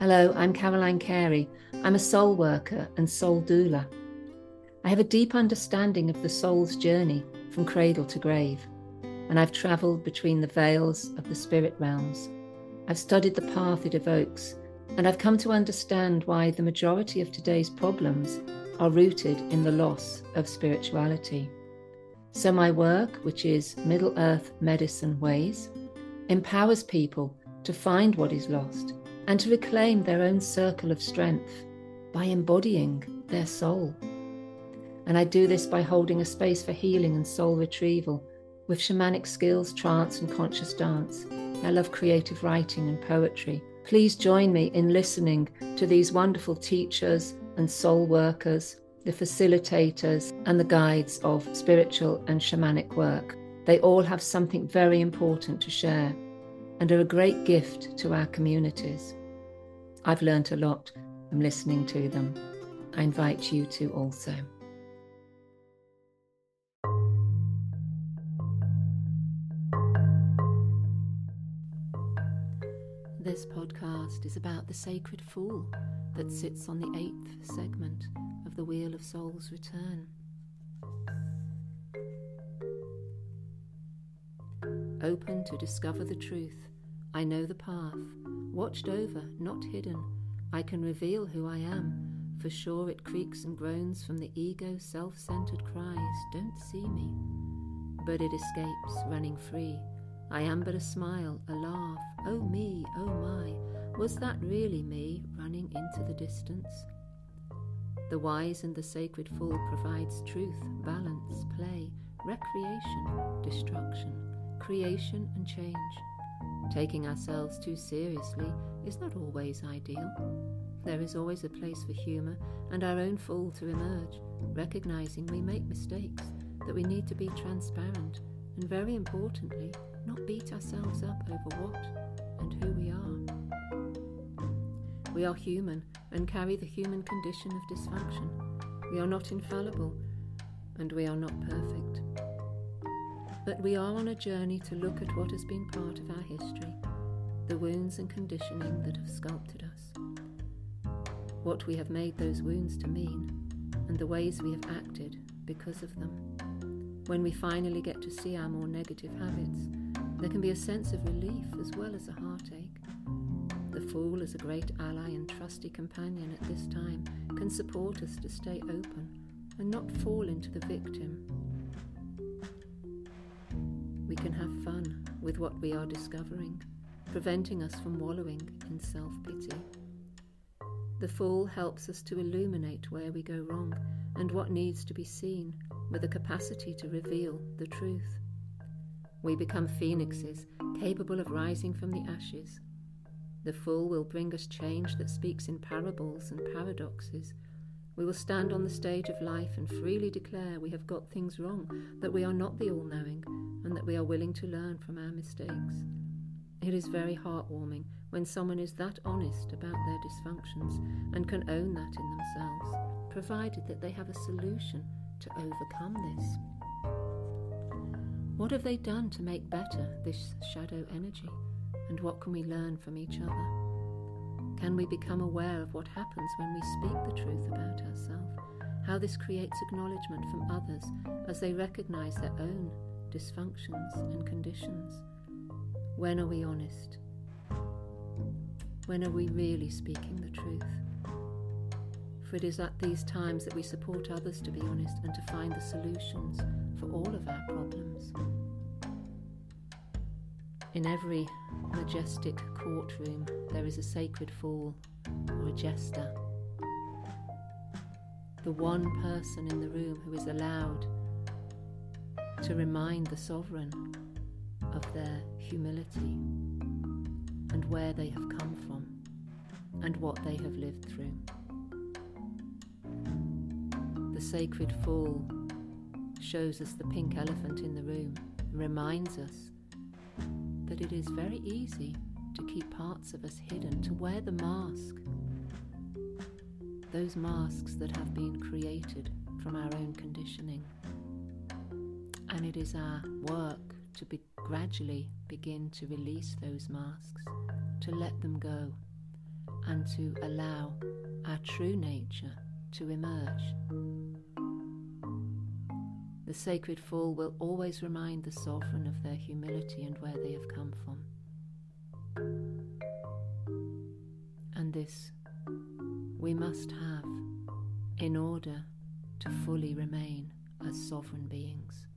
Hello, I'm Caroline Carey. I'm a soul worker and soul doula. I have a deep understanding of the soul's journey from cradle to grave, and I've travelled between the veils of the spirit realms. I've studied the path it evokes, and I've come to understand why the majority of today's problems are rooted in the loss of spirituality. So, my work, which is Middle Earth Medicine Ways, empowers people to find what is lost and to reclaim their own circle of strength by embodying their soul. And I do this by holding a space for healing and soul retrieval with shamanic skills, trance, and conscious dance. I love creative writing and poetry. Please join me in listening to these wonderful teachers and soul workers, the facilitators, and the guides of spiritual and shamanic work. They all have something very important to share and are a great gift to our communities. I've learnt a lot from listening to them. I invite you to also. This podcast is about the sacred fool that sits on the eighth segment of the Wheel of Soul's return. Open to discover the truth, I know the path, watched over, not hidden. I can reveal who I am. For sure it creaks and groans from the ego self centered cries, Don't see me. But it escapes, running free. I am but a smile, a laugh. Oh me, oh my, was that really me running into the distance? The wise and the sacred fool provides truth, balance, play, recreation, destruction, creation, and change. Taking ourselves too seriously is not always ideal. There is always a place for humour and our own fool to emerge, recognising we make mistakes, that we need to be transparent, and very importantly, not beat ourselves up over what and who we are. We are human and carry the human condition of dysfunction. We are not infallible and we are not perfect but we are on a journey to look at what has been part of our history, the wounds and conditioning that have sculpted us, what we have made those wounds to mean, and the ways we have acted because of them. When we finally get to see our more negative habits, there can be a sense of relief as well as a heartache. The fool, as a great ally and trusty companion at this time, can support us to stay open and not fall into the victim can have fun with what we are discovering, preventing us from wallowing in self pity. The Fool helps us to illuminate where we go wrong and what needs to be seen with a capacity to reveal the truth. We become phoenixes capable of rising from the ashes. The Fool will bring us change that speaks in parables and paradoxes. We will stand on the stage of life and freely declare we have got things wrong, that we are not the all knowing, and that we are willing to learn from our mistakes. It is very heartwarming when someone is that honest about their dysfunctions and can own that in themselves, provided that they have a solution to overcome this. What have they done to make better this shadow energy, and what can we learn from each other? Can we become aware of what happens when we speak the truth about ourselves? How this creates acknowledgement from others as they recognize their own dysfunctions, and conditions? When are we honest? When are we really speaking the truth? For it is at these times that we support others to be honest and to find the solutions for all of our problems. In every majestic courtroom, there is a sacred fool or a jester. The one person in the room who is allowed to remind the sovereign of their humility and where they have come from and what they have lived through. The sacred fool shows us the pink elephant in the room reminds us that it is very easy to keep parts of us hidden, to wear the mask. Those masks that have been created from our own conditioning and it is our work to be gradually begin to release those masks, to let them go, and to allow our true nature to emerge. The sacred fool will always remind the sovereign of their humility and where they have come from. And this we must have in order to fully remain as sovereign beings.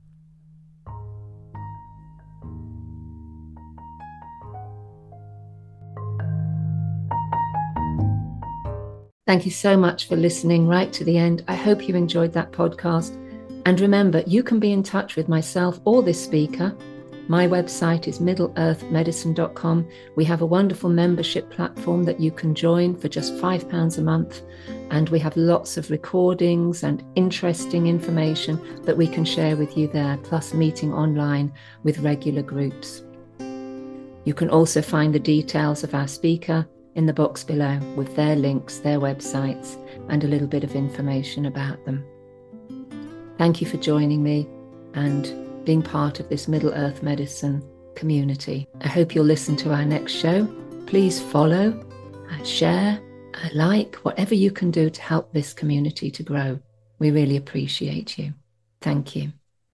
Thank you so much for listening right to the end. I hope you enjoyed that podcast. And remember, you can be in touch with myself or this speaker. My website is middleearthmedicine.com. We have a wonderful membership platform that you can join for just £5 a month. And we have lots of recordings and interesting information that we can share with you there, plus meeting online with regular groups. You can also find the details of our speaker in the box below with their links, their websites, and a little bit of information about them. Thank you for joining me and being part of this Middle Earth Medicine community. I hope you'll listen to our next show. Please follow, uh, share, uh, like, whatever you can do to help this community to grow. We really appreciate you. Thank you.